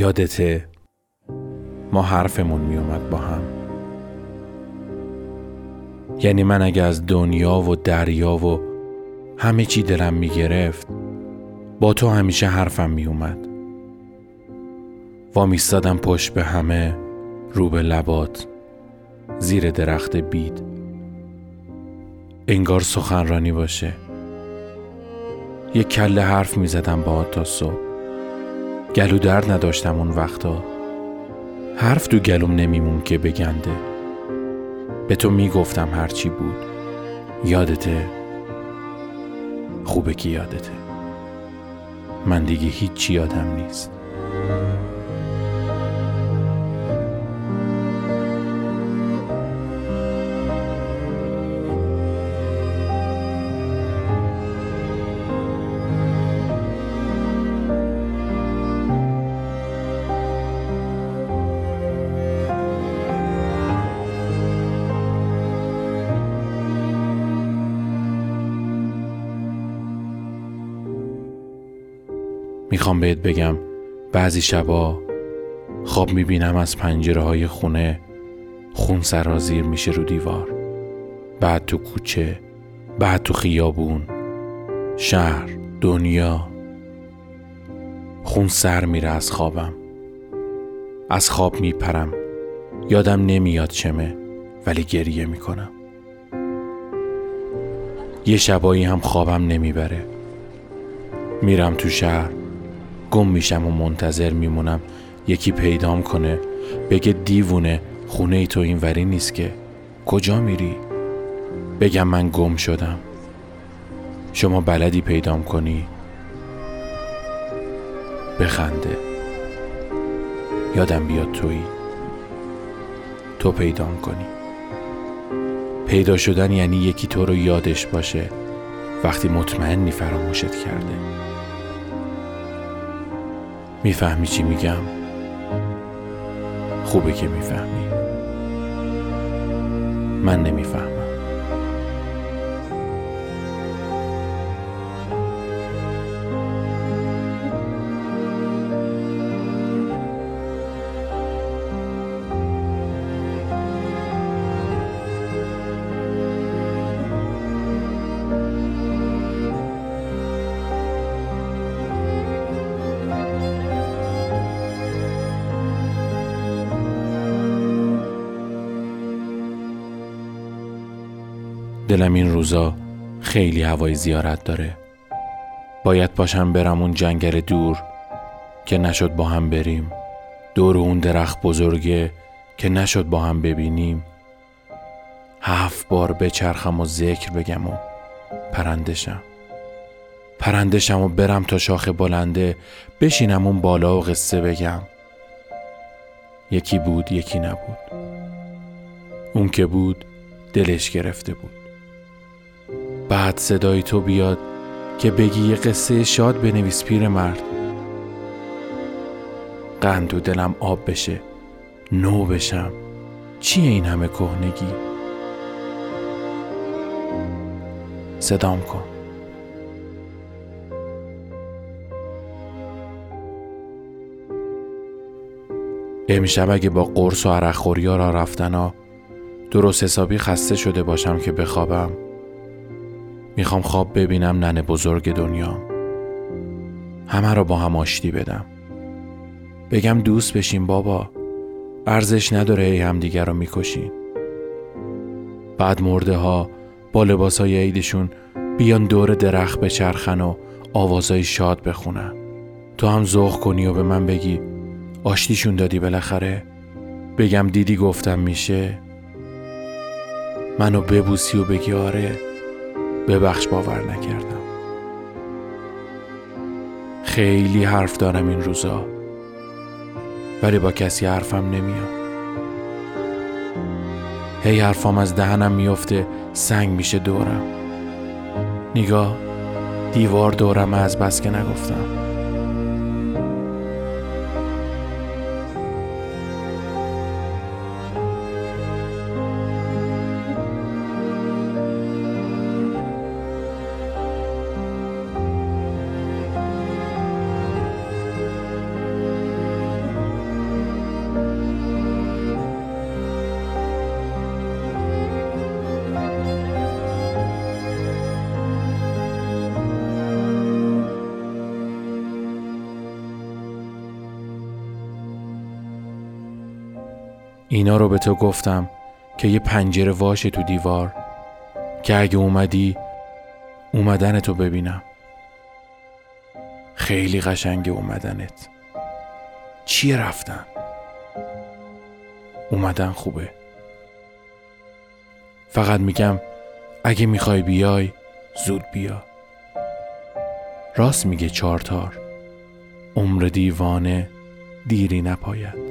یادته ما حرفمون میومد با هم. یعنی من اگه از دنیا و دریا و همه چی دلم می‌گرفت با تو همیشه حرفم میومد وامیستادم پشت به همه رو به لبات زیر درخت بید. انگار سخنرانی باشه. یک کله حرف می زدم با تا صبح. گلو درد نداشتم اون وقتا. حرف تو گلوم نمیمون که بگنده. به تو می‌گفتم هرچی بود. یادته. خوبه که یادته. من دیگه هیچی یادم نیست. می‌خوام بهت بگم بعضی شبا خواب می‌بینم از پنجره های خونه خون سرازیر میشه رو دیوار بعد تو کوچه بعد تو خیابون شهر دنیا. خون سر میره از خوابم از خواب میپرم. یادم نمیاد چمه ولی گریه می‌کنم. یه شبایی هم خوابم نمی‌بره. میرم تو شهر. گم میشم و منتظر میمونم. یکی پیدام کنه بگه دیوونه خونه ای تو این وری نیست که. کجا میری؟ بگم من گم شدم. شما بلدی پیدام کنی؟ بخنده. یادم بیاد تویی. تو پیدام کنی. پیدا شدن یعنی یکی تو رو یادش باشه. وقتی مطمئنی فراموشت کرده. می‌فهمی چی میگم؟ خوبه که می‌فهمی. من نمی‌فهمم. دلم این روزا خیلی هوای زیارت داره. باید پاشم برم اون جنگل دور که نشد با هم بریم. دور اون درخت بزرگه که نشد با هم ببینیم. هفت بار بچرخم و ذکر بگم و پرندشم. پرندشم و برم تا شاخ بلنده بشینم اون بالا و قصه بگم. یکی بود یکی نبود. اون که بود دلش گرفته بود. بعد صدای تو بیاد که بگی یه قصه شاد بنویس پیر مرد. قند و دلم آب بشه نو بشم. چیه این همه کهنگی؟ صدام کن. امشب اگه با قرص و عرقخوری را رفتن ها درست حسابی خسته شده باشم که بخوابم. می‌خوام خواب ببینم ننه بزرگ دنیا. همه رو با هم آشتی بدم. بگم دوست بشین بابا. ارزش نداره ای هم دیگر رو می‌کشین. بعد مرده ها با لباس های عیدشون بیان دور درخت بچرخن و آوازهای شاد بخونن. تو هم ذوق کنی و به من بگی آشتیشون دادی بالاخره؟ بگم دیدی گفتم میشه؟ منو ببوسی و بگی آره. ببخش باور نکردم. خیلی حرف دارم این روزا ولی با کسی حرفم نمیاد. هی حرفام از دهنم میفته سنگ میشه دورم. نگاه دیوار دورم از بس که نگفتم. اینا رو به تو گفتم که یه پنجره واشه تو دیوار. که اگه اومدی اومدن تو ببینم. خیلی قشنگ اومدنت. چیه رفتن؟ اومدن خوبه. فقط میگم اگه می‌خوای بیای زود بیا. راست میگه چارتار عمر دیوانه دیری نپاید.